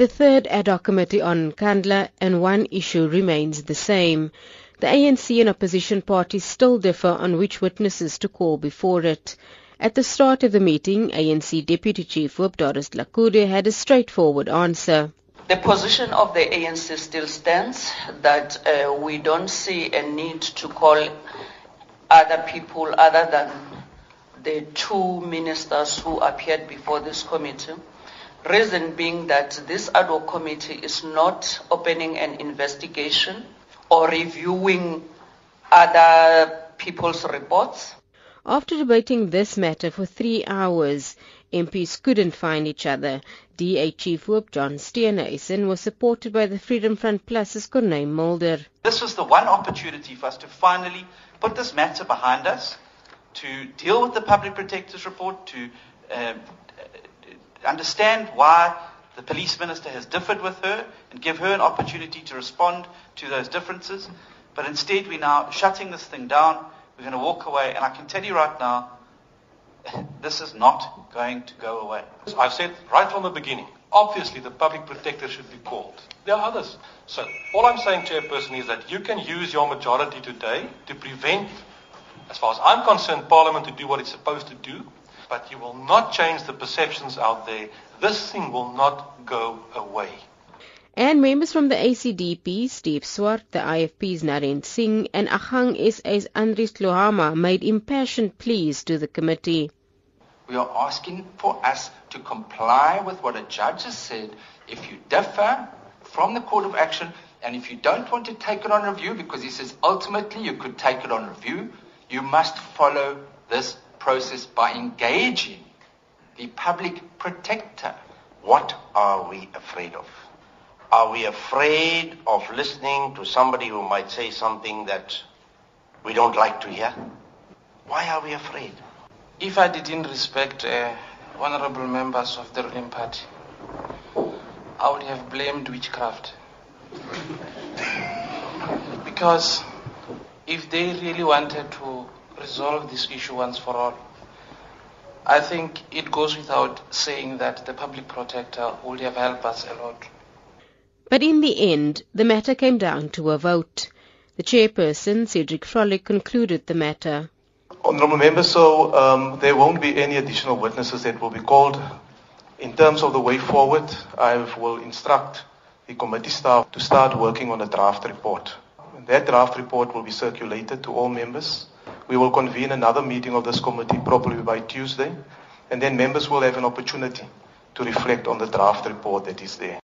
The third ad hoc committee on Nkandla and one issue remains the same. The ANC and opposition parties still differ on which witnesses to call before it. At the start of the meeting, ANC Deputy Chief Whip Doris Dlakude had a straightforward answer. The position of the ANC still stands that uh, we don't see a need to call other people other than the two ministers who appeared before this committee. Reason being that this ad hoc committee is not opening an investigation or reviewing other people's reports. After debating this matter for three hours, MPs couldn't find each other. DA Chief Whip John Steenhuisen was supported by the Freedom Front Plus's Corneille Mulder. This was the one opportunity for us to finally put this matter behind us, to deal with the Public Protector's report, to uh, understand why the police minister has differed with her and give her an opportunity to respond to those differences. But instead, we're now shutting this thing down. We're going to walk away. And I can tell you right now, this is not going to go away. I've said right from the beginning, obviously the public protector should be called. There are others. So all I'm saying, Chairperson, is that you can use your majority today to prevent, as far as I'm concerned, Parliament to do what it's supposed to do but you will not change the perceptions out there. This thing will not go away. And members from the ACDP, Steve Swart, the IFP's Naren Singh, and Agang SA's Andries Tlouamma made impassioned pleas to the committee. We are asking for us to comply with what a judge has said. If you differ from the court of action, and if you don't want to take it on review, because he says ultimately you could take it on review, you must follow this process by engaging the public protector. What are we afraid of? Are we afraid of listening to somebody who might say something that we don't like to hear? Why are we afraid? If I didn't respect uh, honorable members of the ruling party, I would have blamed witchcraft. because if they really wanted to resolve this issue once for all. I think it goes without saying that the public protector would have helped us a lot. But in the end, the matter came down to a vote. The chairperson, Cedric Frolick, concluded the matter. Honourable members, so um, there won't be any additional witnesses that will be called. In terms of the way forward, I will instruct the committee staff to start working on a draft report. That draft report will be circulated to all members we will convene another meeting of this committee probably by Tuesday, and then members will have an opportunity to reflect on the draft report that is there.